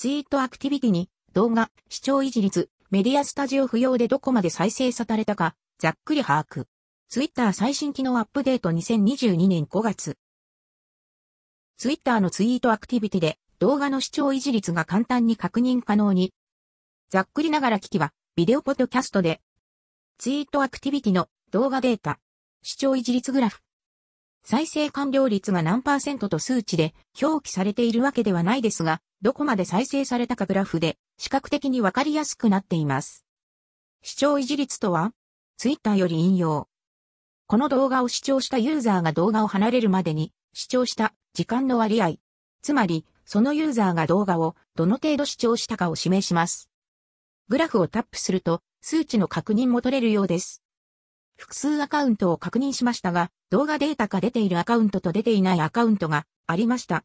ツイートアクティビティに動画、視聴維持率、メディアスタジオ不要でどこまで再生されたか、ざっくり把握。ツイッター最新機能アップデート2022年5月。ツイッターのツイートアクティビティで動画の視聴維持率が簡単に確認可能に。ざっくりながら機器はビデオポッドキャストでツイートアクティビティの動画データ、視聴維持率グラフ。再生完了率が何パーセントと数値で表記されているわけではないですが、どこまで再生されたかグラフで視覚的にわかりやすくなっています。視聴維持率とは、ツイッターより引用。この動画を視聴したユーザーが動画を離れるまでに視聴した時間の割合。つまり、そのユーザーが動画をどの程度視聴したかを示します。グラフをタップすると数値の確認も取れるようです。複数アカウントを確認しましたが、動画データが出ているアカウントと出ていないアカウントがありました。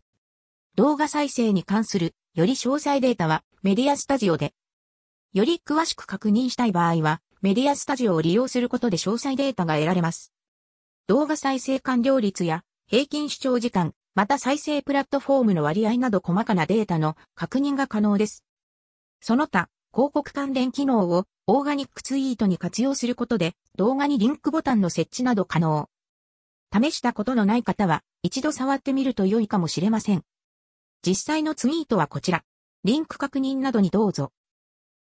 動画再生に関するより詳細データはメディアスタジオで。より詳しく確認したい場合はメディアスタジオを利用することで詳細データが得られます。動画再生完了率や平均視聴時間、また再生プラットフォームの割合など細かなデータの確認が可能です。その他、広告関連機能をオーガニックツイートに活用することで動画にリンクボタンの設置など可能。試したことのない方は一度触ってみると良いかもしれません。実際のツイートはこちら。リンク確認などにどうぞ。